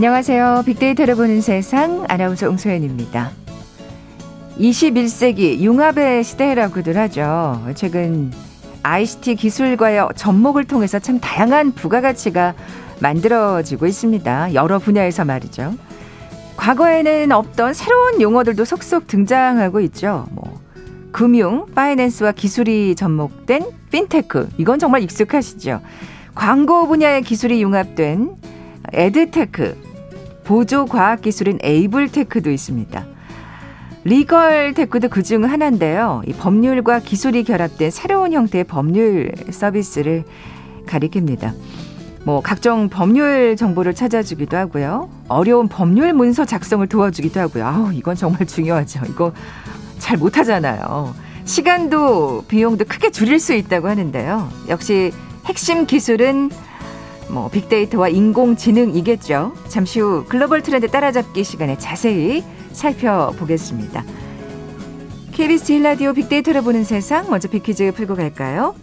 안녕하세요. 빅데이터를 보는 세상 아나운서 웅소연입니다. 21세기 융합의 시대라고들 하죠. 최근 ICT 기술과의 접목을 통해서 참 다양한 부가가치가 만들어지고 있습니다. 여러 분야에서 말이죠. 과거에는 없던 새로운 용어들도 속속 등장하고 있죠. 뭐 금융, 파이낸스와 기술이 접목된 핀테크. 이건 정말 익숙하시죠. 광고 분야의 기술이 융합된 edtech, 보조 과학 기술인 able tech도 있습니다. legal tech도 그 중 하나인데요. 이 법률과 기술이 결합된 새로운 형태의 법률 서비스를 가리킵니다. 뭐 각종 법률 정보를 찾아주기도 하고요. 어려운 법률 문서 작성을 도와주기도 하고요. 아우 이건 정말 중요하죠. 이거 잘 못하잖아요. 시간도 비용도 크게 줄일 수 있다고 하는데요. 역시 핵심 기술은 뭐 빅데이터와 인공지능이겠죠. 잠시 후 글로벌 트렌드 따라잡기 시간에 자세히 살펴보겠습니다. KBS 힐라디오 빅데이터를 보는 세상 먼저 빅퀴즈 풀고 갈까요?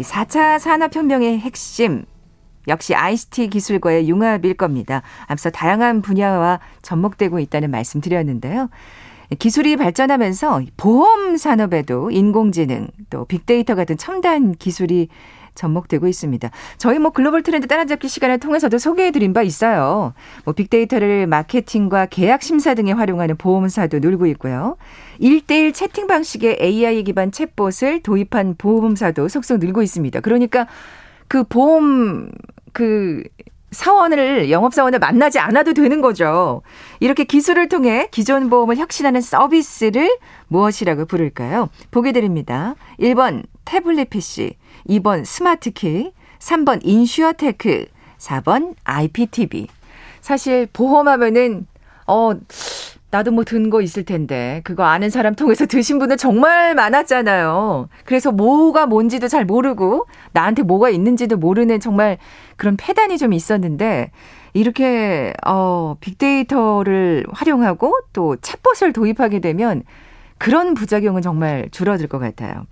4차 산업혁명의 핵심 역시 ICT 기술과의 융합일 겁니다. 앞서 다양한 분야와 접목되고 있다는 말씀 드렸는데요. 기술이 발전하면서 보험 산업에도 인공지능 또 빅데이터 같은 첨단 기술이 접목되고 있습니다. 저희 뭐 글로벌 트렌드 따라잡기 시간을 통해서도 소개해드린 바 있어요. 뭐 빅데이터를 마케팅과 계약 심사 등에 활용하는 보험사도 늘고 있고요. 1대1 채팅 방식의 AI 기반 챗봇을 도입한 보험사도 속속 늘고 있습니다. 그러니까 그 보험 그 사원을 영업사원을 만나지 않아도 되는 거죠. 이렇게 기술을 통해 기존 보험을 혁신하는 서비스를 무엇이라고 부를까요? 보기 드립니다. 1번 태블릿 PC, 2번 smart key, 3번 insurtech, 4번 IPTV. 사실 보험하면은 어 나도 뭐 든 거 있을 텐데 그거 아는 사람 통해서 드신 분들 정말 많았잖아요. 그래서 뭐가 뭔지도 잘 모르고 나한테 뭐가 있는지도 모르는 정말 그런 폐단이 좀 있었는데 이렇게 어 빅데이터를 활용하고 또 챗봇을 도입하게 되면 그런 부작용은 정말 줄어들 것 같아요.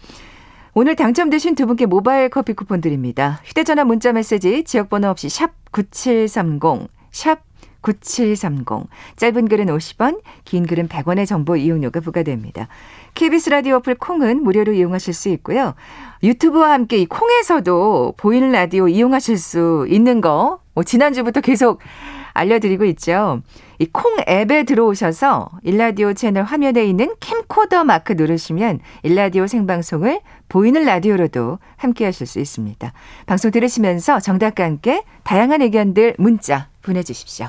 오늘 당첨되신 두 분께 모바일 커피 쿠폰 드립니다. 휴대전화 문자 메시지 지역번호 없이 샵 9730, 샵 9730. 짧은 글은 50원, 긴 글은 100원의 정보 이용료가 부과됩니다. KBS 라디오 어플 콩은 무료로 이용하실 수 있고요. 유튜브와 함께 이 콩에서도 보이는 라디오 이용하실 수 있는 거, 뭐 지난주부터 계속 알려드리고 있죠. 이 콩 앱에 들어오셔서 일라디오 채널 화면에 있는 캠코더 마크 누르시면 일라디오 생방송을 보이는 라디오로도 함께 하실 수 있습니다. 방송 들으시면서 정답과 함께 다양한 의견들 문자 보내주십시오.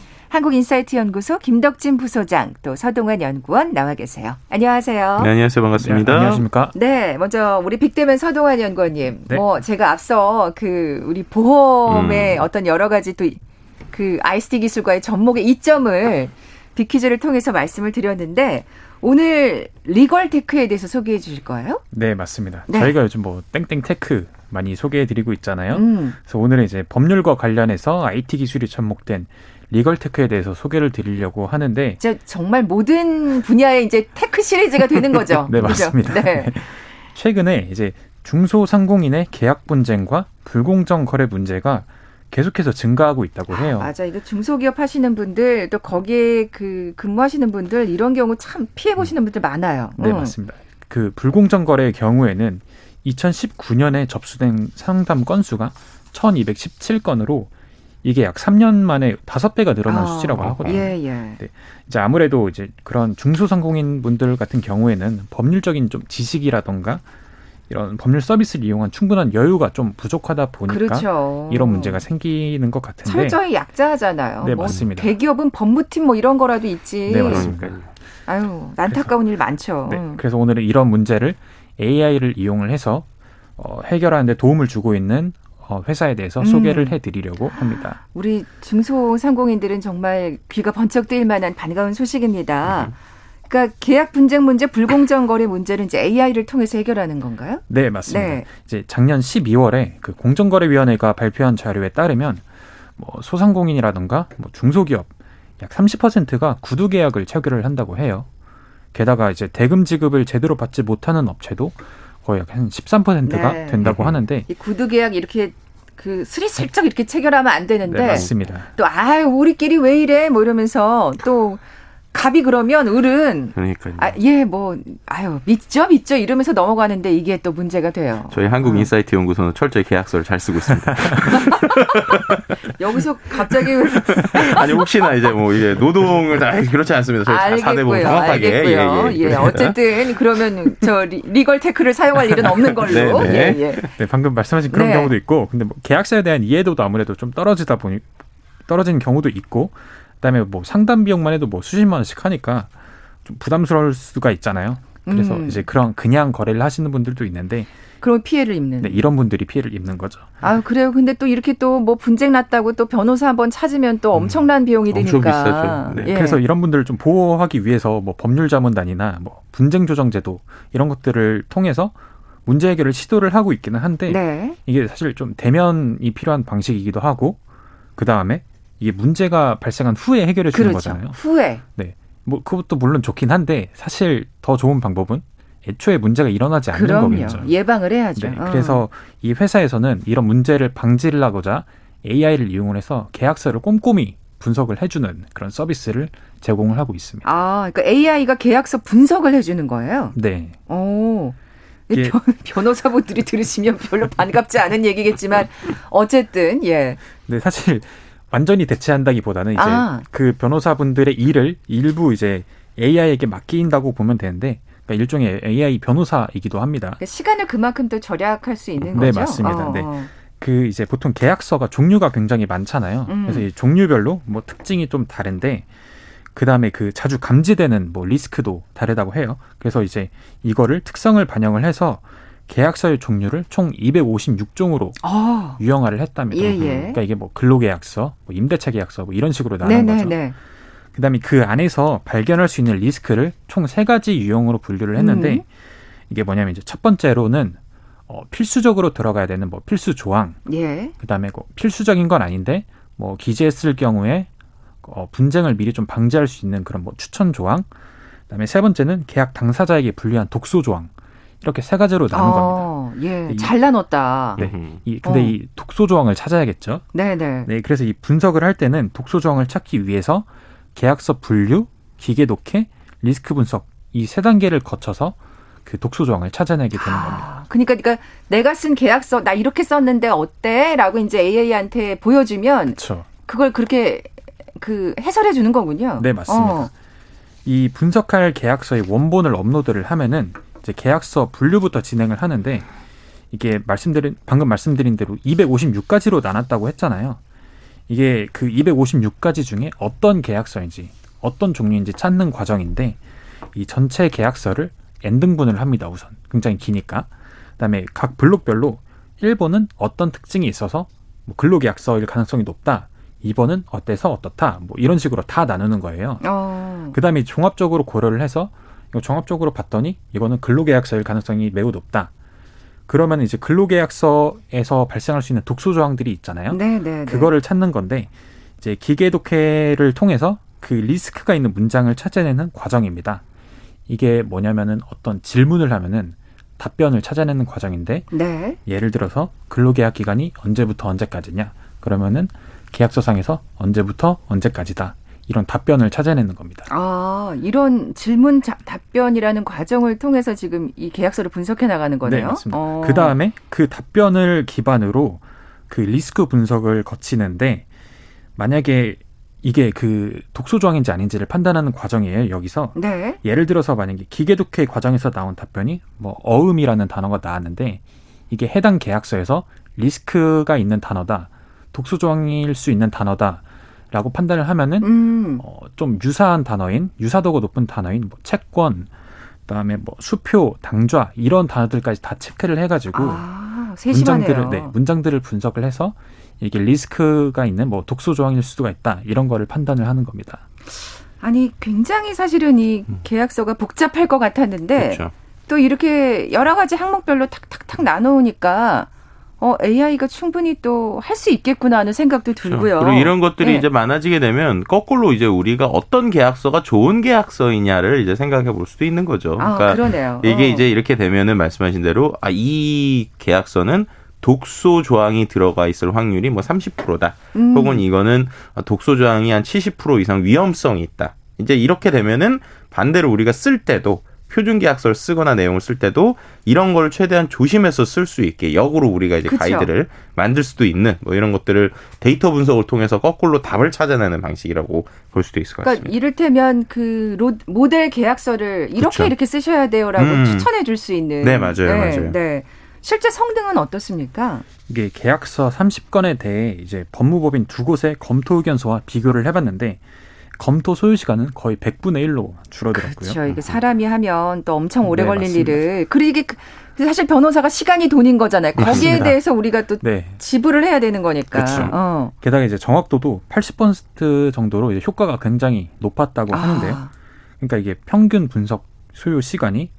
한국인사이트 연구소 김덕진 부소장 또 서동환 연구원 나와 계세요. 안녕하세요. 네, 안녕하세요. 반갑습니다. 네, 안녕하십니까? 네, 먼저 우리 빅대면 서동환 연구원님. 네. 뭐 제가 앞서 그 우리 보험의 음. 어떤 여러 가지 또 그 ICT 기술과의 접목의 이점을 빅퀴즈를 통해서 말씀을 드렸는데 오늘 legal tech에 대해서 소개해 주실 거예요? 네, 맞습니다. 네. 저희가 요즘 뭐 땡땡 tech 많이 소개해 드리고 있잖아요. 음. 그래서 오늘은 이제 법률과 관련해서 IT 기술이 접목된 legal tech에 대해서 소개를 드리려고 하는데 정말 모든 분야의 이제 tech 시리즈가 되는 거죠. 네, 맞습니다. 네. 네. 최근에 이제 중소상공인의 계약 분쟁과 불공정 거래 문제가 계속해서 증가하고 있다고 해요. 아, 맞아. 이거 중소기업 하시는 분들 또 거기에 그 근무하시는 분들 이런 경우 참 피해 보시는 분들 많아요. 네, 응. 맞습니다. 그 불공정 거래의 경우에는 2019년에 접수된 상담 건수가 1217건으로 이게 약 3년 만에 5배가 늘어난 아, 수치라고 하거든요. 예, 예. 네. 이제 아무래도 이제 그런 중소상공인 분들 같은 경우에는 법률적인 좀 지식이라던가 이런 법률 서비스를 이용한 충분한 여유가 좀 부족하다 보니까 그렇죠. 이런 문제가 생기는 것 같은데 철저히 약자잖아요. 네, 뭐 맞습니다. 대기업은 법무팀 뭐 이런 거라도 있지. 네, 맞습니다. 아유, 안타까운 그래서, 일 많죠. 네, 그래서 오늘은 이런 문제를 AI를 이용을 해서 어, 해결하는 데 도움을 주고 있는 어, 회사에 대해서 음. 소개를 해드리려고 합니다. 우리 중소상공인들은 정말 귀가 번쩍 뜨일 만한 반가운 소식입니다. 음. 그러니까 계약 분쟁 문제, 불공정 거래 문제를 이제 AI를 통해서 해결하는 건가요? 네, 맞습니다. 네. 이제 작년 12월에 그 공정거래위원회가 발표한 자료에 따르면 뭐 소상공인이라든가 뭐 중소기업 약 30%가 구두 계약을 체결을 한다고 해요. 게다가 이제 대금 지급을 제대로 받지 못하는 업체도 거의 한 13%가 네. 된다고 하는데 이 구두 계약 이렇게 그 스리슬쩍 이렇게 체결하면 안 되는데 네, 맞습니다. 또 아유 우리끼리 왜 이래 뭐 이러면서 또 갑이 그러면 을은 그러니까요. 아, 예, 뭐 아유 믿죠, 믿죠 이러면서 넘어가는데 이게 또 문제가 돼요. 저희 한국 어. 인사이트 연구소는 철저히 계약서를 잘 쓰고 있습니다. 여기서 갑자기 아니 혹시나 이제 뭐 이게 노동을 다 그렇지 않습니다. 저희 알겠고요, 정확하게 알겠고요. 예, 예. 예, 어쨌든 그러면 저 리, 걸 테크를 사용할 일은 없는 걸로. 네, 네. 예, 예. 네, 방금 말씀하신 그런 네. 경우도 있고, 근데 뭐 계약서에 대한 이해도도 아무래도 좀 떨어지다 보니 떨어지는 경우도 있고. 그다음에 뭐 상담 비용만 해도 뭐 수십만 원씩 하니까 좀 부담스러울 수가 있잖아요. 그래서 음. 이제 그런 그냥 거래를 하시는 분들도 있는데 그런 피해를 입는. 네, 이런 분들이 피해를 입는 거죠. 아 그래요. 근데 또 이렇게 또 뭐 분쟁 났다고 또 변호사 한번 찾으면 또 음. 엄청난 비용이 되니까. 엄청 비싸죠. 네. 예. 그래서 이런 분들을 좀 보호하기 위해서 뭐 법률 자문단이나 뭐 분쟁 조정 제도 이런 것들을 통해서 문제 해결을 시도를 하고 있기는 한데 네. 이게 사실 좀 대면이 필요한 방식이기도 하고 그 다음에 이게 문제가 발생한 후에 해결해 주는 그렇죠. 거잖아요. 후에. 네. 뭐 그것도 물론 좋긴 한데 사실 더 좋은 방법은 애초에 문제가 일어나지 않는 그럼요. 거겠죠. 예방을 해야죠. 네. 어. 그래서 이 회사에서는 이런 문제를 방지를 하고자 AI를 이용을 해서 계약서를 꼼꼼히 분석을 해주는 그런 서비스를 제공을 하고 있습니다. 아, 그러니까 AI가 계약서 분석을 해주는 거예요? 네. 오. 예. 변호사분들이 들으시면 별로 반갑지 않은 얘기겠지만 어쨌든 예. 네, 사실 완전히 대체한다기보다는 이제 아. 그 변호사분들의 일을 일부 이제 AI에게 맡긴다고 보면 되는데 그러니까 일종의 AI 변호사이기도 합니다. 그러니까 시간을 그만큼 또 절약할 수 있는 네, 거죠. 네, 맞습니다. 어. 네. 그 이제 보통 계약서가 종류가 굉장히 많잖아요. 음. 그래서 이 종류별로 뭐 특징이 좀 다른데 그 다음에 그 자주 감지되는 뭐 리스크도 다르다고 해요. 그래서 이제 이거를 특성을 반영을 해서 계약서의 종류를 총 256종으로 아. 유형화를 했답니다. 예, 예. 그러니까 이게 뭐 근로계약서, 뭐 임대차 계약서 뭐 이런 식으로 나눈 거죠. 네. 그다음에 그 안에서 발견할 수 있는 리스크를 총 세 가지 유형으로 분류를 했는데 음. 이게 뭐냐면 이제 첫 번째로는 어, 필수적으로 들어가야 되는 뭐 필수 조항. 예. 그다음에 뭐 필수적인 건 아닌데 뭐 기재했을 경우에 어, 분쟁을 미리 좀 방지할 수 있는 그런 뭐 추천 조항. 그다음에 세 번째는 계약 당사자에게 불리한 독소 조항. 이렇게 세 가지로 나눈 어, 겁니다. 예, 잘 나눴다. 네. 이, 근데 어. 이 독소 조항을 찾아야겠죠. 네네. 네. 네, 그래서 이 분석을 할 때는 독소 조항을 찾기 위해서 계약서 분류, 기계 독해, 리스크 분석 이 세 단계를 거쳐서 그 독소 조항을 찾아내게 되는 아, 겁니다. 그러니까, 그러니까 내가 쓴 계약서 나 이렇게 썼는데 어때?라고 이제 AI한테 보여주면 그쵸. 그걸 그렇게 그 해설해 주는 거군요. 네, 맞습니다. 어. 이 분석할 계약서의 원본을 업로드를 하면은 이제 계약서 분류부터 진행을 하는데 이게 말씀드린 방금 말씀드린 대로 256가지로 나눴다고 했잖아요. 이게 그 256가지 중에 어떤 계약서인지 어떤 종류인지 찾는 과정인데 이 전체 계약서를 n등분을 합니다. 우선 굉장히 기니까 그다음에 각 블록별로 1번은 어떤 특징이 있어서 뭐 근로계약서일 가능성이 높다. 2번은 어때서 어떻다. 뭐 이런 식으로 다 나누는 거예요. 어. 그다음에 종합적으로 고려를 해서 종합적으로 봤더니 이거는 근로계약서일 가능성이 매우 높다. 그러면 이제 근로계약서에서 발생할 수 있는 독소 조항들이 있잖아요. 네, 네, 네. 그거를 찾는 건데 이제 기계 독해를 통해서 그 리스크가 있는 문장을 찾아내는 과정입니다. 이게 뭐냐면은 어떤 질문을 하면은 답변을 찾아내는 과정인데 네. 예를 들어서 근로계약 기간이 언제부터 언제까지냐 그러면은 계약서상에서 언제부터 언제까지다 이런 답변을 찾아내는 겁니다. 아, 이런 질문 자, 답변이라는 과정을 통해서 지금 이 계약서를 분석해 나가는 거네요. 네, 맞습니다. 어. 그 다음에 그 답변을 기반으로 그 리스크 분석을 거치는데 만약에 이게 그 독소 조항인지 아닌지를 판단하는 과정이에요. 여기서 네. 예를 들어서 만약에 기계 독해 과정에서 나온 답변이 뭐 어음이라는 단어가 나왔는데 이게 해당 계약서에서 리스크가 있는 단어다, 독소 조항일 수 있는 단어다. 라고 판단을 하면은 음. 어, 좀 유사한 단어인 유사도가 높은 단어인 뭐 채권 그다음에 뭐 수표 당좌 이런 단어들까지 다 체크를 해가지고 아, 문장들을 네, 문장들을 분석을 해서 이게 리스크가 있는 뭐 독소 조항일 수가 있다 이런 거를 판단을 하는 겁니다. 아니 굉장히 사실은 이 음. 계약서가 복잡할 것 같았는데 그렇죠. 또 이렇게 여러 가지 항목별로 탁탁탁 나누니까 어, AI가 충분히 또 할 수 있겠구나 하는 생각도 그렇죠. 들고요. 그리고 이런 것들이 네. 이제 많아지게 되면 거꾸로 이제 우리가 어떤 계약서가 좋은 계약서이냐를 이제 생각해 볼 수도 있는 거죠. 아, 그러니까 아, 그러네요. 이게 어. 이제 이렇게 되면은 말씀하신 대로 아, 이 계약서는 독소 조항이 들어가 있을 확률이 뭐 30%다. 음. 혹은 이거는 독소 조항이 한 70% 이상 위험성이 있다. 이제 이렇게 되면은 반대로 우리가 쓸 때도 표준 계약서를 쓰거나 내용을 쓸 때도 이런 걸 최대한 조심해서 쓸 수 있게 역으로 우리가 이제 그쵸. 가이드를 만들 수도 있는 뭐 이런 것들을 데이터 분석을 통해서 거꾸로 답을 찾아내는 방식이라고 볼 수도 있을 것 그러니까 같습니다. 이를테면 그 로, 모델 계약서를 이렇게 그쵸. 이렇게 쓰셔야 돼요라고 음. 추천해 줄 수 있는 네, 맞아요. 네, 맞아요. 네. 실제 성능은 어떻습니까? 이게 계약서 30건에 대해 이제 법무법인 두 곳의 검토 의견서와 비교를 해봤는데 검토 소요 시간은 거의 100분의 1로 줄어들었고요. 그렇죠. 이게 사람이 하면 또 엄청 오래 네, 걸릴 맞습니다. 일을 그리고 이게 그, 사실 변호사가 시간이 돈인 거잖아요. 거기에 맞습니다. 대해서 우리가 또 네. 지불을 해야 되는 거니까. 그렇죠. 어. 게다가 이제 정확도도 80% 정도로 이제 효과가 굉장히 높았다고 아. 하는데요. 그러니까 이게 평균 분석 소요 시간이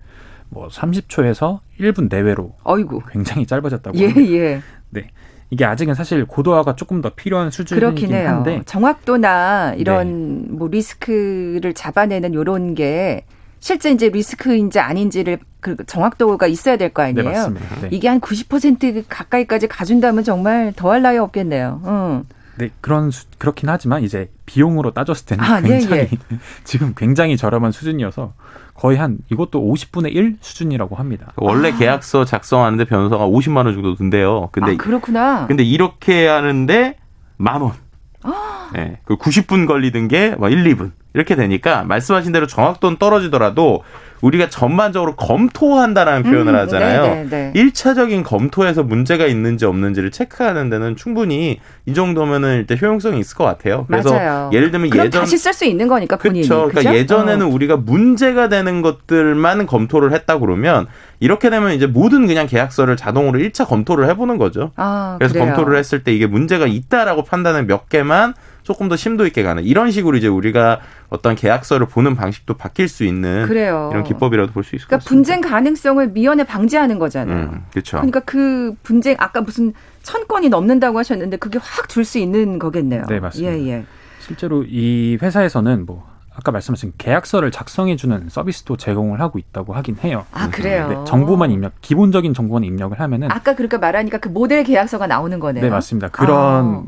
뭐 30초에서 1분 내외로 어이구. 굉장히 짧아졌다고 예, 합니다. 예. 네. 이게 아직은 사실 고도화가 조금 더 필요한 수준이긴 한데 정확도나 이런 네. 뭐 리스크를 잡아내는 요런 게 실제 이제 리스크인지 아닌지를 그 정확도가 있어야 될 거 아니에요. 네, 맞습니다. 네. 이게 한 90% 가까이까지 가준다면 정말 더할 나위 없겠네요. 응. 네, 그런 수, 그렇긴 하지만 이제 비용으로 따졌을 때는 아, 굉장히 예, 예. 지금 굉장히 저렴한 수준이어서 거의 한 이것도 50분의 1 수준이라고 합니다. 원래 아. 계약서 작성하는데 변호사가 50만 원 정도 든대요. 근데 아, 그렇구나. 근데 이렇게 하는데 만 원. 아. 네, 그 90분 걸리던 게뭐 1, 2분 이렇게 되니까 말씀하신 대로 정확도는 떨어지더라도 우리가 전반적으로 검토한다라는 표현을 음, 하잖아요. 네, 네, 네. 1차적인 검토에서 문제가 있는지 없는지를 체크하는 데는 충분히 이 정도면은 일단 효용성이 있을 것 같아요. 그래서 맞아요. 예를 들면 예전 다시 쓸 수 있는 거니까 본인이. 그렇죠. 그러니까 예전에는 어. 우리가 문제가 되는 것들만 검토를 했다 그러면 이렇게 되면 이제 모든 그냥 계약서를 자동으로 1차 검토를 해보는 거죠. 아, 그래서 그래요. 검토를 했을 때 이게 문제가 있다라고 판단을 몇 개만 조금 더 심도 있게 가는 이런 식으로 이제 우리가 어떤 계약서를 보는 방식도 바뀔 수 있는 그래요. 이런 기법이라도 볼 수 있을 그러니까 것 같습니다. 분쟁 가능성을 미연에 방지하는 거잖아요. 음, 그렇죠. 그러니까 그 분쟁 아까 무슨 천 건이 넘는다고 하셨는데 그게 확 줄 수 있는 거겠네요. 네, 맞습니다. 예, 예. 실제로 이 회사에서는 뭐 아까 말씀하신 계약서를 작성해주는 서비스도 제공을 하고 있다고 하긴 해요. 아 그래요. 네, 정보만 입력, 기본적인 정보만 입력을 하면은 아까 그러니까 말하니까 그 모델 계약서가 나오는 거네요. 네 맞습니다. 그런 아.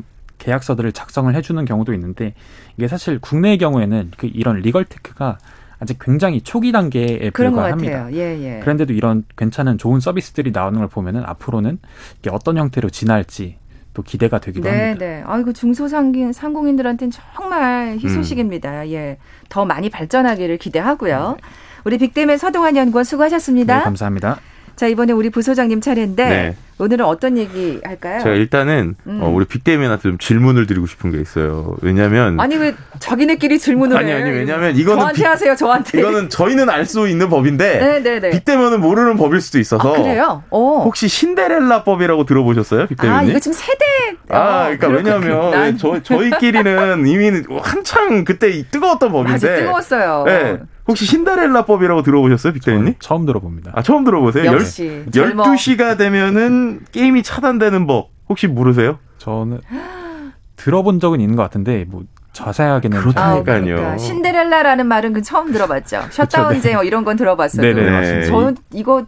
계약서들을 작성을 해주는 경우도 있는데 이게 사실 국내의 경우에는 그 이런 리걸 테크가 아직 굉장히 초기 단계에 불과합니다. 예, 예. 그런데도 이런 괜찮은 좋은 서비스들이 나오는 걸 보면은 앞으로는 이게 어떤 형태로 진할지 또 기대가 되기도 네, 합니다. 네. 아이고 중소상인 상공인들한테는 정말 희소식입니다. 음. 예. 더 많이 발전하기를 기대하고요. 네. 우리 빅데맨 서동환 연구원 수고하셨습니다. 네, 감사합니다. 자, 이번에 우리 부소장님 차례인데 네. 오늘은 어떤 얘기 할까요? 제가 일단은 음. 어, 우리 빅데미한테 좀 질문을 드리고 싶은 게 있어요. 왜냐면 아니 왜 자기네끼리 질문을 아니 아니 왜냐면 이거는 저한테 빅, 하세요. 저한테. 이거는 저희는 알 수 있는 법인데 네네네. 빅데미는 모르는 법일 수도 있어서 아, 그래요? 오. 혹시 신데렐라법이라고 들어보셨어요? 빅데미님? 아, 이거 지금 세대 아, 그러니까 왜냐면 난... 저 저희끼리는 이미 한창 그때 뜨거웠던 법인데 맞아, 뜨거웠어요. 네. 혹시 신데렐라법이라고 들어보셨어요, 빅데이님? 처음 들어봅니다. 아, 처음 들어보세요? 역시. 1 2시가 되면은 게임이 차단되는 법 혹시 모르세요? 저는 들어본 적은 있는 것 같은데 뭐 자세하게는 그렇다니까요. 아, 그러니까. 신데렐라라는 말은 그 처음 들어봤죠. 셧다운제 뭐 이런 건 들어봤어도. 네네. 저는 이거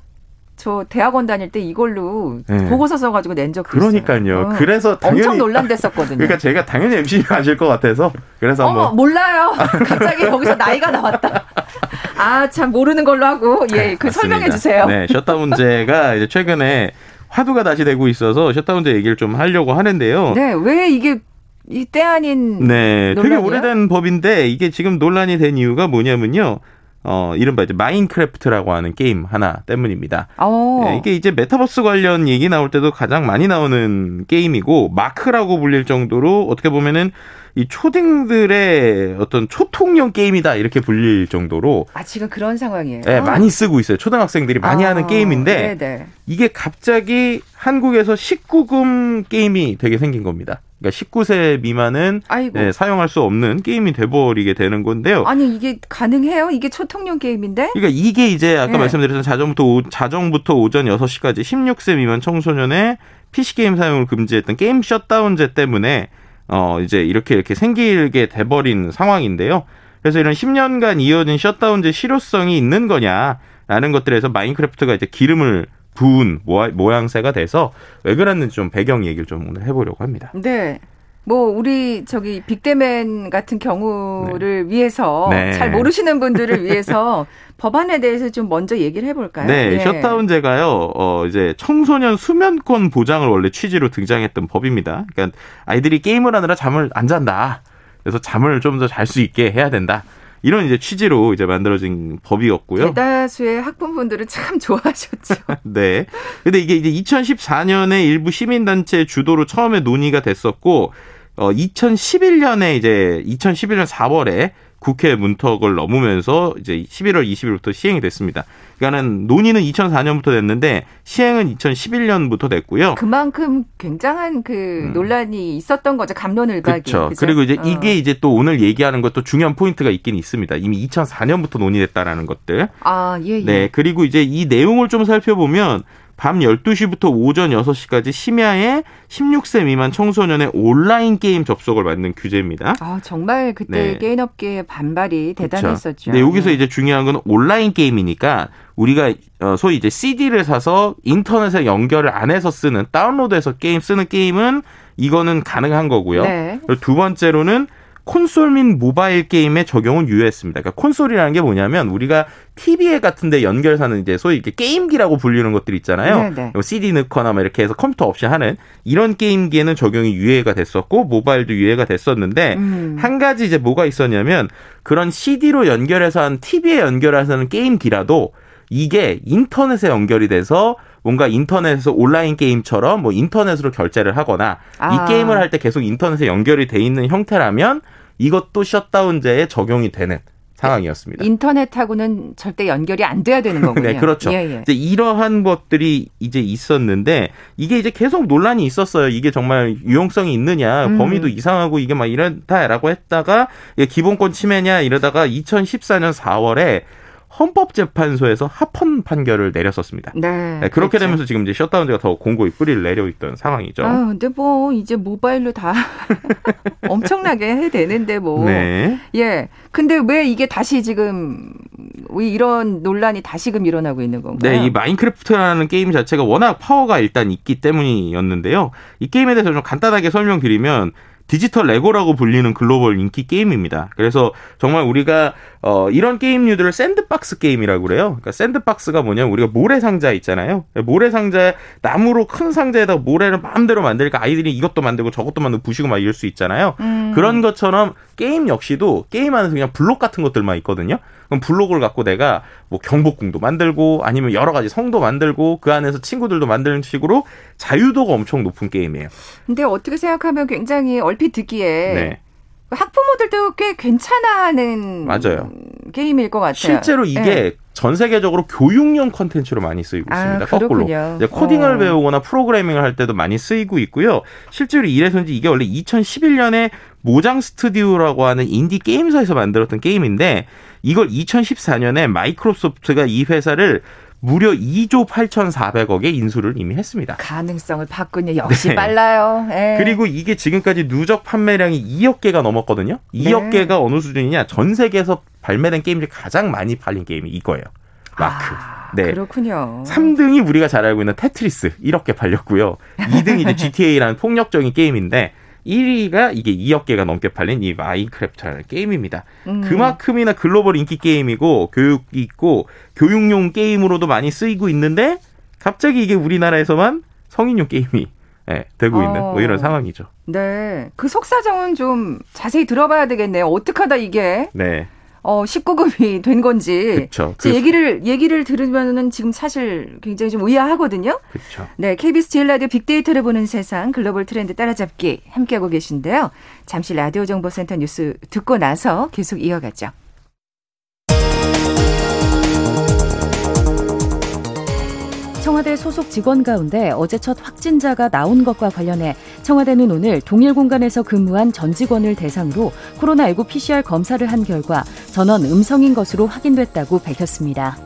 저 대학원 다닐 때 이걸로 네. 보고서 써가지고 낸 적도 그러니까요. 어. 그래서 당연히 엄청 논란됐었거든요. 그러니까 제가 당연히 MC님 아실 것 같아서 그래서 어머 한번 몰라요. 갑자기 여기서 나이가 나왔다. 아 참 모르는 걸로 하고 예그 설명해 주세요. 네 셧다운 문제가 이제 최근에 화두가 다시 되고 있어서 셧다운제 얘기를 좀 하려고 하는데요. 네왜 이게 이때 아닌 네 논란이요? 되게 오래된 법인데 이게 지금 논란이 된 이유가 뭐냐면요. 어, 이른바 이제 마인크래프트라고 하는 게임 하나 때문입니다. 네, 이게 이제 메타버스 관련 얘기 나올 때도 가장 많이 나오는 게임이고 마크라고 불릴 정도로 어떻게 보면은 이 초딩들의 어떤 초통령 게임이다 이렇게 불릴 정도로 아 지금 그런 상황이에요. 네, 많이 쓰고 있어요. 초등학생들이 많이 아, 하는 게임인데 네네. 이게 갑자기 한국에서 19금 게임이 되게 생긴 겁니다. 그러니까 19세 미만은 네, 사용할 수 없는 게임이 돼버리게 되는 건데요. 아니 이게 가능해요? 이게 초통령 게임인데? 그러니까 이게 이제 아까 네. 말씀드렸던 자정부터 오, 자정부터 오전 6시까지 16세 미만 청소년의 PC 게임 사용을 금지했던 게임 셧다운제 때문에 어 이제 이렇게 이렇게 생기게 돼버린 상황인데요. 그래서 이런 10년간 이어진 셧다운제 실효성이 있는 거냐라는 것들에서 마인크래프트가 이제 기름을 부은 모양새가 돼서 왜 그랬는지 좀 배경 얘기를 좀 오늘 해보려고 합니다. 네. 뭐 우리 저기 빅데맨 같은 경우를 네. 위해서 네. 잘 모르시는 분들을 위해서 법안에 대해서 좀 먼저 얘기를 해볼까요? 네, 예. 셧다운제가요. 어 이제 청소년 수면권 보장을 원래 취지로 등장했던 법입니다. 그러니까 아이들이 게임을 하느라 잠을 안 잔다. 그래서 잠을 좀 더 잘 수 있게 해야 된다. 이런 이제 취지로 이제 만들어진 법이었고요. 대다수의 학부모분들은 참 좋아하셨죠. 네. 근데 이게 이제 2014년에 일부 시민단체 주도로 처음에 논의가 됐었고, 어, 2011년에 이제 2011년 4월에 국회 문턱을 넘으면서 이제 11월 20일부터 시행이 됐습니다. 그러니까는 논의는 2004년부터 됐는데 시행은 2011년부터 됐고요. 그만큼 굉장한 그 음. 논란이 있었던 거죠. 감론을박이. 그렇죠. 그리고 이제 어. 이게 이제 또 오늘 얘기하는 것도 중요한 포인트가 있긴 있습니다. 이미 2004년부터 논의됐다라는 것들. 아, 예, 예. 네. 그리고 이제 이 내용을 좀 살펴보면 밤 12시부터 오전 6시까지 심야에 16세 미만 청소년의 온라인 게임 접속을 막는 규제입니다. 아, 정말 그때 네. 게임 업계의 반발이 대단했었죠. 네, 여기서 네. 이제 중요한 건 온라인 게임이니까 우리가 어, 소위 이제 CD를 사서 인터넷에 연결을 안 해서 쓰는 다운로드해서 게임 쓰는 게임은 이거는 가능한 거고요. 네. 두 번째로는 콘솔 및 모바일 게임의 적용은 유효했습니다. 그러니까 콘솔이라는 게 뭐냐면 우리가 TV에 같은데 연결사는 이제 소위 이렇게 게임기라고 불리는 것들 있잖아요. 네네. 네. 뭐 CD 넣거나 막 이렇게 해서 컴퓨터 없이 하는 이런 게임기에는 적용이 유예가 됐었고 모바일도 유예가 됐었는데 음. 한 가지 이제 뭐가 있었냐면 그런 CD로 연결해서 한 TV에 연결해서 하는 게임기라도 이게 인터넷에 연결이 돼서 뭔가 인터넷에서 온라인 게임처럼 뭐 인터넷으로 결제를 하거나 아. 이 게임을 할 때 계속 인터넷에 연결이 돼 있는 형태라면 이것도 셧다운제에 적용이 되는 상황이었습니다. 인터넷하고는 절대 연결이 안 돼야 되는 거군요. 네, 그렇죠. 예, 예. 이제 이러한 것들이 이제 있었는데 이게 이제 계속 논란이 있었어요. 이게 정말 유용성이 있느냐, 음. 범위도 이상하고 이게 막 이런다라고 했다가 기본권 침해냐 이러다가 2014년 4월에 헌법재판소에서 합헌 판결을 내렸었습니다. 네. 네 그렇게 그렇죠. 되면서 지금 이제 셧다운제가 더 공고히 뿌리를 내려 있던 상황이죠. 아, 근데 뭐 이제 모바일로 다 엄청나게 해 되는데 뭐. 네. 예. 근데 왜 이게 다시 지금 이런 논란이 다시금 일어나고 있는 건가요? 네, 이 마인크래프트라는 게임 자체가 워낙 파워가 일단 있기 때문이었는데요. 이 게임에 대해서 좀 간단하게 설명드리면 디지털 레고라고 불리는 글로벌 인기 게임입니다. 그래서 정말 우리가 어 이런 게임류들을 샌드박스 게임이라고 그래요. 그러니까 샌드박스가 뭐냐면 우리가 모래 상자 있잖아요. 모래 상자에 나무로 큰 상자에다 모래를 마음대로 만들니까 아이들이 이것도 만들고 저것도 만들고 부시고 막 이럴 수 있잖아요. 음. 그런 것처럼 게임 역시도 게임 안에서 그냥 블록 같은 것들만 있거든요. 그럼 블록을 갖고 내가 뭐 경복궁도 만들고 아니면 여러 가지 성도 만들고 그 안에서 친구들도 만드는 식으로 자유도가 엄청 높은 게임이에요. 근데 어떻게 생각하면 굉장히 얼핏 듣기에 네. 학부모들도 꽤 괜찮아하는 맞아요. 게임일 것 같아요. 실제로 이게 네. 전 세계적으로 교육용 컨텐츠로 많이 쓰이고 아, 있습니다. 아, 거꾸로. 이제 코딩을 어. 배우거나 프로그래밍을 할 때도 많이 쓰이고 있고요. 실제로 이래서인지 이게 원래 2011년에 모장 스튜디오라고 하는 인디 게임사에서 만들었던 게임인데 이걸 2014년에 마이크로소프트가 이 회사를 무려 2조 8,400억에 인수를 이미 했습니다. 가능성을 봤군요. 역시 네. 빨라요. 에 예. 그리고 이게 지금까지 누적 판매량이 2억 개가 넘었거든요. 2억 네. 개가 어느 수준이냐? 전 세계에서 발매된 게임 중 가장 많이 팔린 게임이 이거예요. 마크. 아, 네. 그렇군요. 3등이 우리가 잘 알고 있는 테트리스 1억 개 팔렸고요. 2등이 이제 GTA라는 폭력적인 게임인데 1위가 이게 2억 개가 넘게 팔린 이 마인크래프트라는 게임입니다. 음. 그만큼이나 글로벌 인기 게임이고 교육이 있고 교육용 게임으로도 많이 쓰이고 있는데 갑자기 이게 우리나라에서만 성인용 게임이 네, 되고 있는 뭐 이런 어. 상황이죠. 네. 그 속사정은 좀 자세히 들어봐야 되겠네요. 어떡하다 이게. 네. 어 19금이 된 건지 그쵸. 그 얘기를 얘기를 들으면은 지금 사실 굉장히 좀 의아하거든요. 그렇죠. 네, KBS 제일 라디오 빅데이터를 보는 세상 글로벌 트렌드 따라잡기 함께하고 계신데요. 잠시 라디오 정보센터 뉴스 듣고 나서 계속 이어가죠. 청와대 소속 직원 가운데 어제 첫 확진자가 나온 것과 관련해 청와대는 오늘 동일 공간에서 근무한 전 직원을 대상으로 코로나19 PCR 검사를 한 결과 전원 음성인 것으로 확인됐다고 밝혔습니다.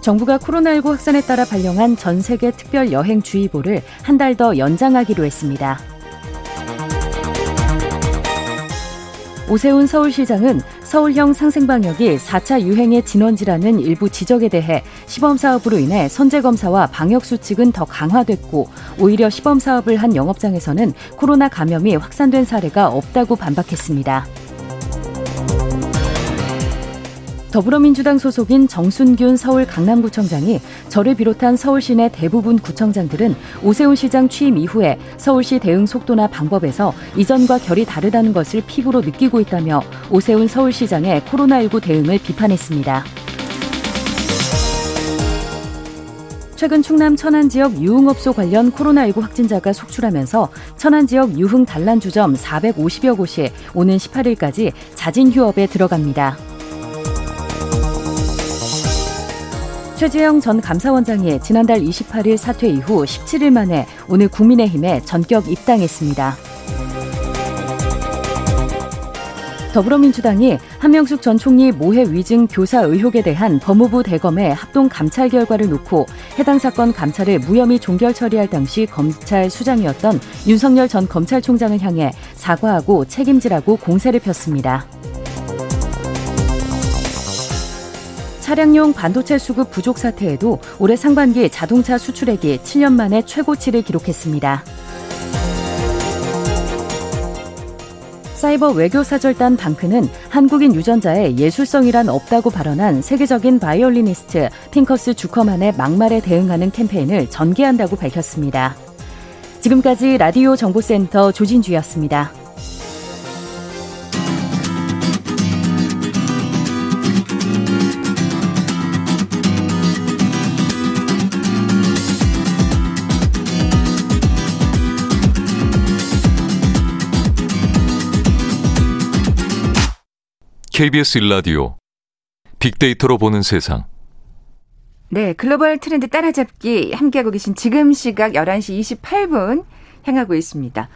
정부가 코로나19 확산에 따라 발령한 전 세계 특별 여행 주의보를 한 달 더 연장하기로 했습니다. 오세훈 서울시장은 서울형 상생방역이 4차 유행의 진원지라는 일부 지적에 대해 시범사업으로 인해 선제검사와 방역수칙은 더 강화됐고 오히려 시범사업을 한 영업장에서는 코로나 감염이 확산된 사례가 없다고 반박했습니다. 더불어민주당 소속인 정순균 서울 강남구청장이 저를 비롯한 서울 시 내 대부분 구청장들은 오세훈 시장 취임 이후에 서울시 대응 속도나 방법에서 이전과 결이 다르다는 것을 피부로 느끼고 있다며 오세훈 서울시장의 코로나19 대응을 비판했습니다. 최근 충남 천안 지역 유흥업소 관련 코로나19 확진자가 속출하면서 천안 지역 유흥 단란주점 450여 곳이 오는 18일까지 자진 휴업에 들어갑니다. 최재형 전 감사원장이 지난달 28일 사퇴 이후 17일 만에 오늘 국민의힘에 전격 입당했습니다. 더불어민주당이 한명숙 전 총리 모해 위증 교사 의혹에 대한 법무부 대검의 합동 감찰 결과를 놓고 해당 사건 감찰을 무혐의 종결 처리할 당시 검찰 수장이었던 윤석열 전 검찰총장을 향해 사과하고 책임지라고 공세를 폈습니다. 차량용 반도체 수급 부족 사태에도 올해 상반기 자동차 수출액이 7년 만에 최고치를 기록했습니다. 사이버 외교사절단 반크는 한국인 유전자에 예술성이란 없다고 발언한 세계적인 바이올리니스트 핑커스 주커만의 막말에 대응하는 캠페인을 전개한다고 밝혔습니다. 지금까지 라디오 정보센터 조진주였습니다. KBS 일라디오 빅데이터로 보는 세상. 네, 글로벌 트렌드 따라잡기 함께하고 계신 지금 시각 11시 28분 향하고 있습니다.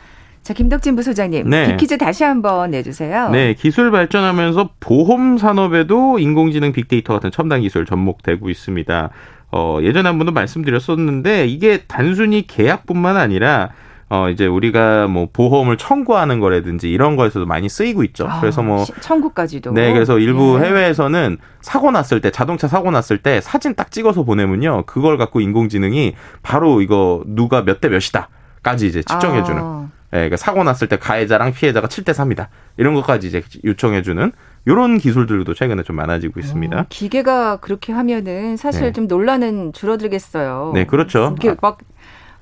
자, 김덕진 부소장님, 네. 빅퀴즈 다시 한번 내주세요. 네, 기술 발전하면서 보험 산업에도 인공지능 빅데이터 같은 첨단 기술 접목되고 있습니다. 어, 예전에 한 번도 말씀드렸었는데 이게 단순히 계약뿐만 아니라 어 이제 우리가 뭐 보험을 청구하는 거라든지 이런 거에서도 많이 쓰이고 있죠. 아, 그래서 뭐 청구까지도. 네, 그래서 일부 예. 해외에서는 사고 났을 때 자동차 사고 났을 때 사진 딱 찍어서 보내면요, 그걸 갖고 인공지능이 바로 이거 누가 몇 대 몇이다까지 이제 측정해 주는. 아. 예, 그러니까 사고 났을 때 가해자랑 피해자가 7대 3이다. 이런 것까지 이제 요청해 주는 이런 기술들도 최근에 좀 많아지고 있습니다. 어, 기계가 그렇게 하면은 사실 네. 좀 논란은 줄어들겠어요. 네, 그렇죠. 이렇게 막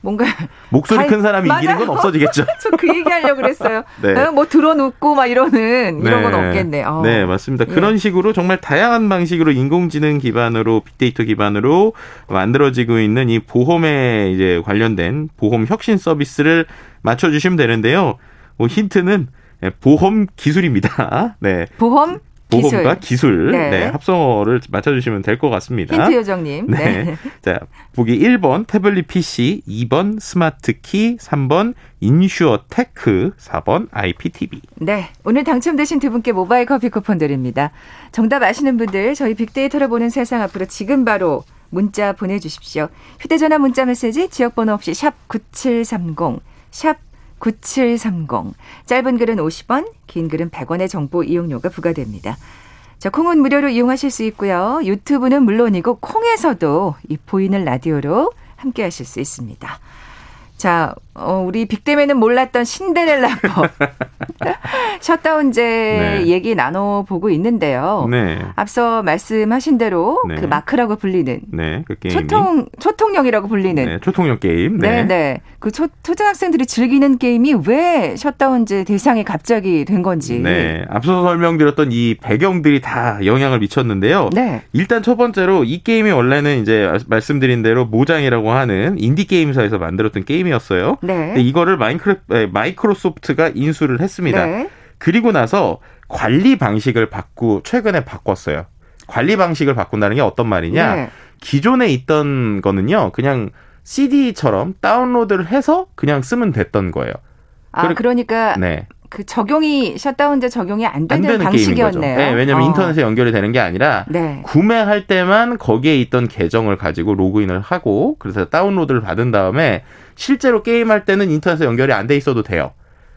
뭔가 목소리 갈, 큰 사람이 맞아요. 이기는 건 없어지겠죠. 저 그 얘기하려고 그랬어요. 네. 어, 뭐 들어눕고 막 이러는 이런 네. 건 없겠네. 어. 네, 맞습니다. 예. 그런 식으로 정말 다양한 방식으로 인공지능 기반으로 빅데이터 기반으로 만들어지고 있는 이 보험에 이제 관련된 보험 혁신 서비스를 맞춰 주시면 되는데요. 뭐 힌트는 보험 기술입니다. 네. 보험 보험과 기술, 기술 네. 네. 합성어를 맞춰주시면 될 것 같습니다. 힌트 요정님. 네. 네. 자, 보기 1번 태블릿 PC, 2번 스마트 키, 3번 InsurTech, 4번 IPTV. 네. 오늘 당첨되신 두 분께 모바일 커피 쿠폰 드립니다. 정답 아시는 분들 저희 빅데이터를 보는 세상 앞으로 지금 바로 문자 보내주십시오. 휴대전화 문자 메시지 지역번호 없이 샵 9730, 샵 9730. 짧은 글은 50원, 긴 글은 100원의 정보 이용료가 부과됩니다. 자, 콩은 무료로 이용하실 수 있고요. 유튜브는 물론이고 콩에서도 이 보이는 라디오로 함께 하실 수 있습니다. 자, 어, 우리 빅데이는 몰랐던 신데렐라법. 셧다운제 네. 얘기 나눠보고 있는데요. 네. 앞서 말씀하신 대로 네. 그 마크라고 불리는 네, 그 초통, 초통령이라고 불리는 네, 초통령 게임. 네, 네. 그 초, 초등학생들이 즐기는 게임이 왜 셧다운제 대상이 갑자기 된 건지. 네. 앞서 설명드렸던 이 배경들이 다 영향을 미쳤는데요. 네. 일단 첫 번째로 이 게임이 원래는 이제 말씀드린 대로 모장이라고 하는 인디 게임사에서 만들었던 게임이었어요. 네. 이거를 마이크로, 마이크로 소프트가 인수를 했습니다. 네. 그리고 나서 관리 방식을 바꾸 최근에 바꿨어요. 관리 방식을 바꾼다는 게 어떤 말이냐? 네. 기존에 있던 거는요, 그냥 CD처럼 다운로드를 해서 그냥 쓰면 됐던 거예요. 아, 그러니까 네. 그 적용이 셧다운제 적용이 안 되는, 안 되는 방식이었네요. 네, 왜냐하면 어. 인터넷에 연결이 되는 게 아니라 네. 구매할 때만 거기에 있던 계정을 가지고 로그인을 하고 그래서 다운로드를 받은 다음에 실제로 게임할 때는 인터넷에 연결이 안 돼 있어도 돼요.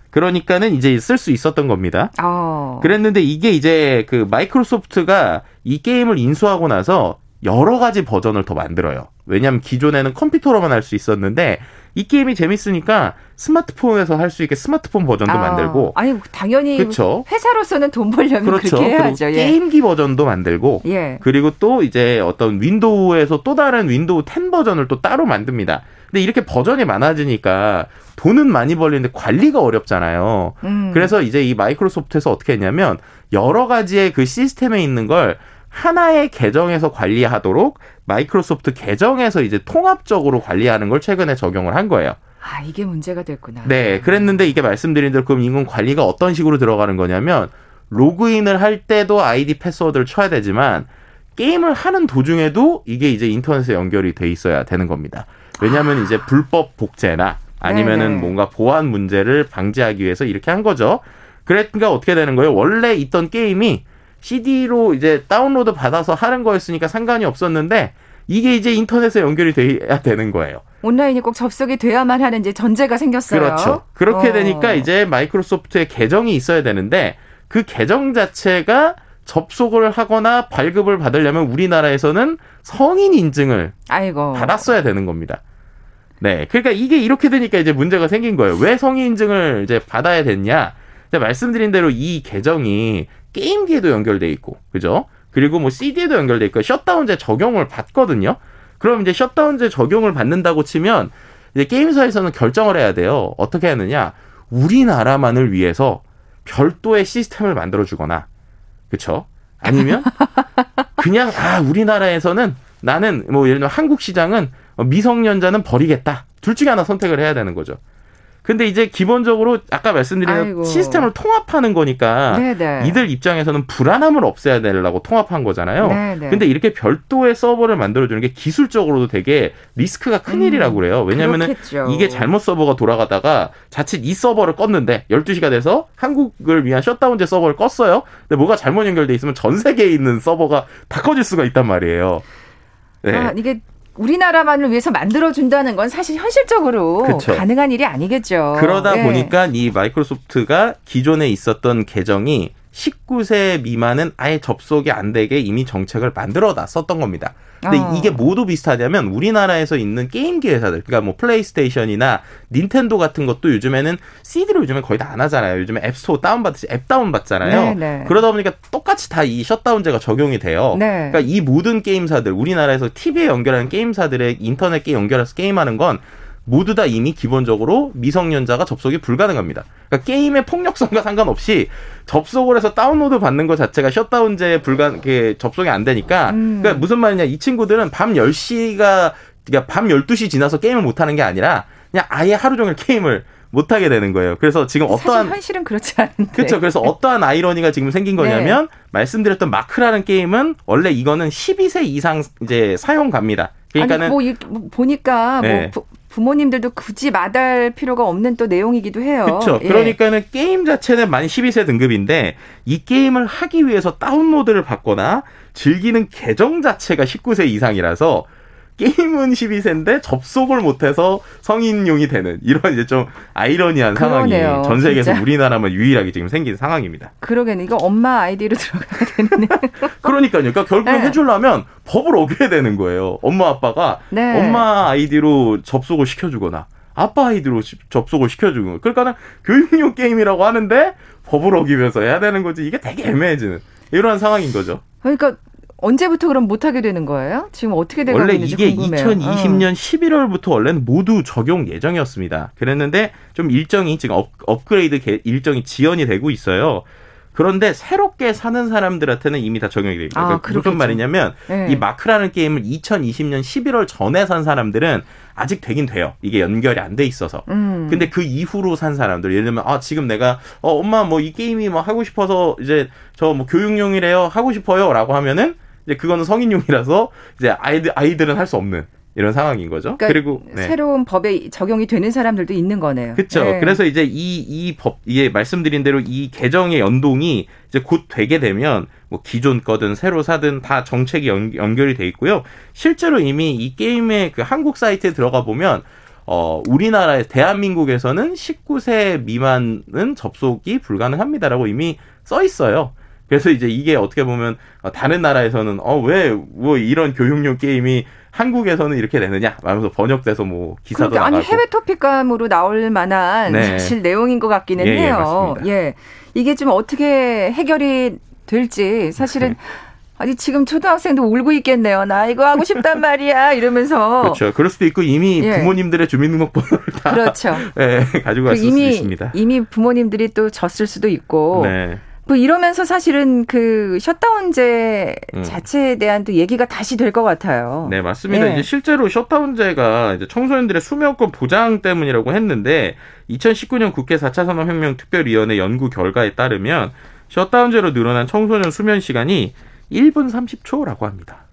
그러니까는 이제 쓸 수 있었던 겁니다. 어. 그랬는데 이게 이제 그 마이크로소프트가 이 게임을 인수하고 나서 여러 가지 버전을 더 만들어요. 왜냐하면 기존에는 컴퓨터로만 할 수 있었는데 이 게임이 재밌으니까 스마트폰에서 할 수 있게 스마트폰 버전도 아, 만들고 아니 당연히 그렇죠. 회사로서는 돈 벌려면 그렇죠. 그렇게 해야죠. 예. 게임기 버전도 만들고 예. 그리고 또 이제 어떤 윈도우에서 또 다른 윈도우 10 버전을 또 따로 만듭니다. 근데 이렇게 버전이 많아지니까 돈은 많이 벌리는데 관리가 어렵잖아요. 음. 그래서 이제 이 마이크로소프트에서 어떻게 했냐면 여러 가지의 그 시스템에 있는 걸 하나의 계정에서 관리하도록 마이크로소프트 계정에서 이제 통합적으로 관리하는 걸 최근에 적용을 한 거예요. 아, 이게 문제가 됐구나. 네, 그랬는데 이게 말씀드린 대로 그럼 이건 관리가 어떤 식으로 들어가는 거냐면 로그인을 할 때도 아이디 패스워드를 쳐야 되지만 게임을 하는 도중에도 이게 이제 인터넷에 연결이 돼 있어야 되는 겁니다. 왜냐하면 아. 이제 불법 복제나 아니면은 네네. 뭔가 보안 문제를 방지하기 위해서 이렇게 한 거죠. 그러니까 어떻게 되는 거예요? 원래 있던 게임이 CD로 이제 다운로드 받아서 하는 거였으니까 상관이 없었는데 이게 이제 인터넷에 연결이 돼야 되는 거예요. 온라인이 꼭 접속이 돼야만 하는 이제 전제가 생겼어요. 그렇죠. 그렇게 어. 되니까 이제 마이크로소프트의 계정이 있어야 되는데 그 계정 자체가 접속을 하거나 발급을 받으려면 우리나라에서는 성인 인증을 아이고. 받았어야 되는 겁니다. 네. 그러니까 이게 이렇게 되니까 이제 문제가 생긴 거예요. 왜 성인 인증을 이제 받아야 됐냐? 말씀드린 대로 이 계정이 게임기에도 연결돼 있고, 그죠? 그리고 뭐 CD에도 연결돼 있고 셧다운제 적용을 받거든요. 그럼 이제 셧다운제 적용을 받는다고 치면 이제 게임사에서는 결정을 해야 돼요. 어떻게 하느냐? 우리나라만을 위해서 별도의 시스템을 만들어 주거나 그쵸? 아니면 그냥 아 우리나라에서는 나는 뭐 예를 들면 한국 시장은 미성년자는 버리겠다. 둘 중에 하나 선택을 해야 되는 거죠. 근데 이제 기본적으로 아까 말씀드린 시스템을 통합하는 거니까 네네. 이들 입장에서는 불안함을 없애야 되려고 통합한 거잖아요. 네네. 근데 이렇게 별도의 서버를 만들어주는 게 기술적으로도 되게 리스크가 큰 음, 일이라고 그래요. 왜냐면은 그렇겠죠. 이게 잘못 서버가 돌아가다가 자칫 이 서버를 껐는데 12시가 돼서 한국을 위한 셧다운제 서버를 껐어요. 근데 뭐가 잘못 연결돼 있으면 전 세계에 있는 서버가 다 꺼질 수가 있단 말이에요. 네. 아, 이게 우리나라만을 위해서 만들어준다는 건 사실 현실적으로 그쵸. 가능한 일이 아니겠죠. 그러다 네. 보니까 이 마이크로소프트가 기존에 있었던 계정이 19세 미만은 아예 접속이 안 되게 이미 정책을 만들어 놨었던 겁니다. 근데 어. 이게 모두 비슷하냐면 우리나라에서 있는 게임기 회사들, 그러니까 뭐 플레이스테이션이나 닌텐도 같은 것도 요즘에는 CD로 요즘에 거의 다 안 하잖아요. 요즘에 앱스토어 다운받듯이 앱 다운받잖아요. 네네. 네. 그러다 보니까 똑같이 다 이 셧다운제가 적용이 돼요. 네. 그러니까 이 모든 게임사들, 우리나라에서 TV에 연결하는 게임사들의 인터넷 게 연결해서 게임하는 건 모두 다 이미 기본적으로 미성년자가 접속이 불가능합니다. 그러니까 게임의 폭력성과 상관없이 접속을 해서 다운로드 받는 것 자체가 셧다운제 불가 접속이 안 되니까 음. 그러니까 무슨 말이냐 이 친구들은 밤 10시가 그러니까 밤 12시 지나서 게임을 못 하는 게 아니라 그냥 아예 하루 종일 게임을 못 하게 되는 거예요. 그래서 지금 어떠한 현실은 그렇지 않은데. 그렇죠. 그래서 어떠한 아이러니가 지금 생긴 거냐면 네. 말씀드렸던 마크라는 게임은 원래 이거는 12세 이상 이제 사용 갑니다. 그러니까는 아니, 뭐, 뭐 보니까 뭐 네. 뭐 부모님들도 굳이 마다할 필요가 없는 또 내용이기도 해요. 그렇죠. 예. 그러니까는 게임 자체는 만 12세 등급인데 이 게임을 하기 위해서 다운로드를 받거나 즐기는 계정 자체가 19세 이상이라서 게임은 12세인데 접속을 못해서 성인용이 되는 이런 이제 좀 아이러니한 그러네요, 상황이 전 세계에서 진짜. 우리나라만 유일하게 지금 생긴 상황입니다. 그러게는 이거 엄마 아이디로 들어가야 되는 그러니까요. 그러니까 결국 네. 해주려면 법을 어겨야 되는 거예요. 엄마 아빠가 네. 엄마 아이디로 접속을 시켜주거나 아빠 아이디로 접속을 시켜주는 거예요. 그러니까 교육용 게임이라고 하는데 법을 어기면서 해야 되는 거지. 이게 되게 애매해지는 이러한 상황인 거죠. 그러니까 언제부터 그럼 못하게 되는 거예요? 지금 어떻게 되고 원래 있는지 이게 궁금해요. 2020년 어. 11월부터 원래는 모두 적용 예정이었습니다. 그랬는데 좀 일정이 지금 업, 업그레이드 일정이 지연이 되고 있어요. 그런데 새롭게 사는 사람들한테는 이미 다 적용이 됩니다. 아, 그러니까 무슨 말이냐면 네. 이 마크라는 게임을 2020년 11월 전에 산 사람들은 아직 되긴 돼요. 이게 연결이 안 돼 있어서. 음. 근데 그 이후로 산 사람들 예를 들면 아 지금 내가 어 엄마 뭐 이 게임이 뭐 하고 싶어서 이제 저 뭐 교육용이래요 하고 싶어요라고 하면은 이제 그거는 성인용이라서 이제 아이들 아이들은 할 수 없는 이런 상황인 거죠. 그러니까 그리고 네. 새로운 법에 적용이 되는 사람들도 있는 거네요. 그렇죠. 네. 그래서 이제 이 이 법 이게 말씀드린 대로 이 개정의 연동이 이제 곧 되게 되면 뭐 기존 거든 새로 사든 다 정책이 연, 연결이 돼 있고요. 실제로 이미 이 게임의 그 한국 사이트에 들어가 보면 어, 우리나라에 대한민국에서는 19세 미만은 접속이 불가능합니다라고 이미 써 있어요. 그래서 이제 이게 어떻게 보면 다른 나라에서는 어 왜 뭐 이런 교육용 게임이 한국에서는 이렇게 되느냐 하면서 번역돼서 뭐 기사도 그러니까, 나가고 아니 해외 토픽감으로 나올 만한 네. 사실 내용인 것 같기는 예, 예 해요. 예, 예, 이게 좀 어떻게 해결이 될지 사실은 네. 아니 지금 초등학생도 울고 있겠네요. 나 이거 하고 싶단 말이야 이러면서 그렇죠. 그럴 수도 있고 이미 예. 부모님들의 주민등록번호를 다 그렇죠. 네, 가지고 갔을 이미, 수도 있습니다. 이미 부모님들이 또 졌을 수도 있고 네. 뭐 이러면서 사실은 그 셧다운제 음. 자체에 대한 또 얘기가 다시 될 것 같아요. 네, 맞습니다. 네. 이제 실제로 셧다운제가 이제 청소년들의 수면권 보장 때문이라고 했는데 2019년 국회 4차 산업혁명 특별위원회 연구 결과에 따르면 셧다운제로 늘어난 청소년 수면 시간이 1분 30초라고 합니다.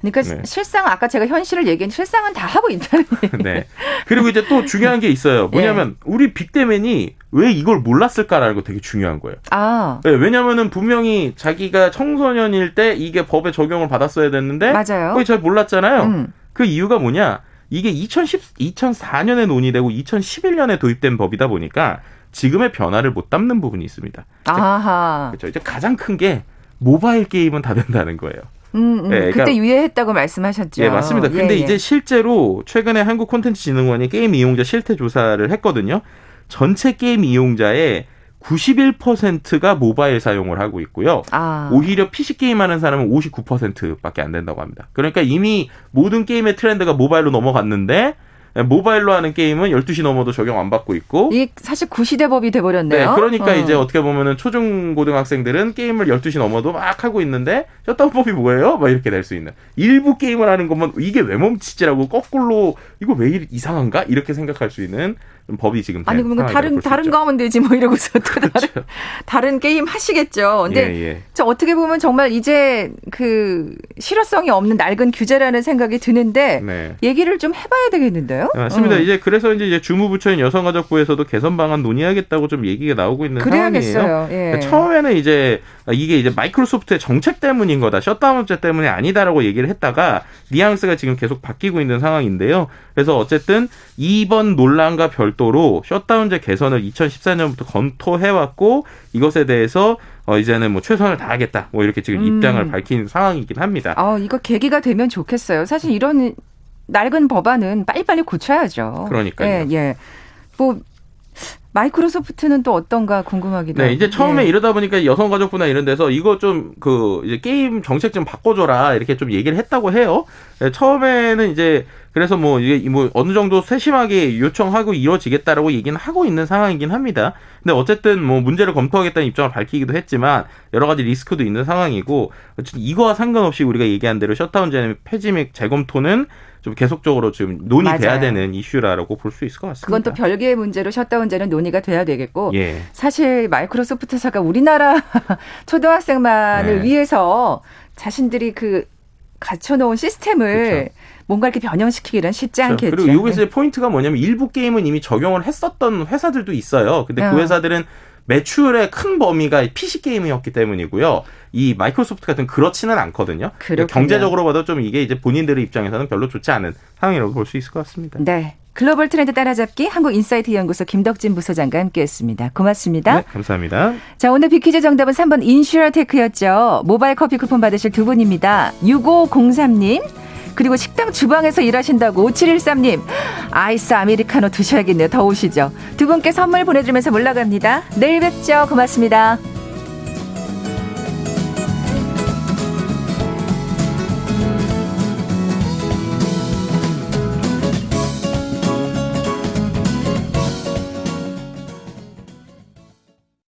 그러니까 네. 실상 아까 제가 현실을 얘기한 실상은 다 하고 있다는 얘기. 네. 그리고 이제 또 중요한 게 있어요. 뭐냐면 네. 우리 빅데맨이 왜 이걸 몰랐을까라는 거 되게 중요한 거예요. 아. 네, 왜냐면은 분명히 자기가 청소년일 때 이게 법에 적용을 받았어야 됐는데 맞아요. 거의 잘 몰랐잖아요. 음. 그 이유가 뭐냐? 이게 2010 2004년에 논의되고 2011년에 도입된 법이다 보니까 지금의 변화를 못 담는 부분이 있습니다. 아하. 그렇죠. 이제 가장 큰 게 모바일 게임은 다 된다는 거예요. 음, 음. 네, 그러니까, 그때 유예했다고 말씀하셨죠. 예, 맞습니다. 근데 예, 예. 이제 실제로 최근에 한국 콘텐츠진흥원이 게임 이용자 실태 조사를 했거든요. 전체 게임 이용자의 91%가 모바일 사용을 하고 있고요. 아. 오히려 PC 게임 하는 사람은 59%밖에 안 된다고 합니다. 그러니까 이미 모든 게임의 트렌드가 모바일로 넘어갔는데 네, 모바일로 하는 게임은 12시 넘어도 적용 안 받고 있고. 이 사실 구시대법이 돼 버렸네요. 네, 그러니까 어. 이제 어떻게 보면은 초중 고등학생들은 게임을 12시 넘어도 막 하고 있는데 셧다운법이 뭐예요? 막 이렇게 될 수 있는. 일부 게임을 하는 것만 이게 왜 멈추지라고 거꾸로 이거 왜 이상한가? 이렇게 생각할 수 있는 법이 지금 아니 그러면 다른 다른 거 하면 되지 뭐 이러고서 또 그렇죠. 다른 다른 게임 하시겠죠. 근데 예, 예. 저 어떻게 보면 정말 이제 그 실효성이 없는 낡은 규제라는 생각이 드는데 네. 얘기를 좀 해봐야 되겠는데요. 네, 맞습니다. 어. 이제 그래서 이제 주무부처인 여성가족부에서도 개선 방안 논의하겠다고 좀 얘기가 나오고 있는 그래야겠어요. 상황이에요. 예. 그러니까 처음에는 이제 이게 이제 마이크로소프트의 정책 때문인 거다, 셧다운제 때문이 아니다라고 얘기를 했다가 뉘앙스가 지금 계속 바뀌고 있는 상황인데요. 그래서 어쨌든 이번 논란과 별도로 셧다운제 개선을 2014년부터 검토해왔고 이것에 대해서 어 이제는 뭐 최선을 다하겠다 뭐 이렇게 지금 입장을 음. 밝힌 상황이긴 합니다. 아 이거 계기가 되면 좋겠어요. 사실 이런 낡은 법안은 빨리빨리 고쳐야죠. 그러니까요. 예, 예. 뭐 마이크로소프트는 또 어떤가 궁금하기도 네, 이제 처음에 예. 이러다 보니까 여성가족부나 이런 데서 이거 좀 그 이제 게임 정책 좀 바꿔줘라 이렇게 좀 얘기를 했다고 해요. 네, 처음에는 이제 그래서 뭐 이게 뭐 어느 정도 세심하게 요청하고 이루어지겠다라고 얘기는 하고 있는 상황이긴 합니다. 근데 어쨌든 뭐 문제를 검토하겠다는 입장을 밝히기도 했지만 여러 가지 리스크도 있는 상황이고 어쨌든 이거와 상관없이 우리가 얘기한 대로 셧다운제는 폐지 및 재검토는 좀 계속적으로 지금 논의돼야 맞아요. 되는 이슈라고 볼 수 있을 것 같습니다. 그건 또 별개의 문제로 셧다운제는 논의가 돼야 되겠고 예. 사실 마이크로소프트사가 우리나라 초등학생만을 네. 위해서 자신들이 그 갖춰놓은 시스템을 그렇죠. 뭔가 이렇게 변형시키기는 쉽지 그렇죠. 않겠죠. 그리고 여기서 네. 포인트가 뭐냐면 일부 게임은 이미 적용을 했었던 회사들도 있어요. 근데 그 어. 회사들은 매출의 큰 범위가 PC 게임이었기 때문이고요. 이 마이크로소프트 같은 그렇지는 않거든요. 그러니까 경제적으로 봐도 좀 이게 이제 본인들의 입장에서는 별로 좋지 않은 상황이라고 볼 수 있을 것 같습니다. 네. 글로벌 트렌드 따라잡기 한국인사이트 연구소 김덕진 부소장과 함께했습니다. 고맙습니다. 네, 감사합니다. 자 오늘 비퀴즈 정답은 3번 인슈어테크였죠. 모바일 커피 쿠폰 받으실 두 분입니다. 6503님 그리고 식당 주방에서 일하신다고 5713님 아이스 아메리카노 드셔야겠네요. 더우시죠? 두 분께 선물 보내드리면서 물러갑니다. 내일 뵙죠. 고맙습니다.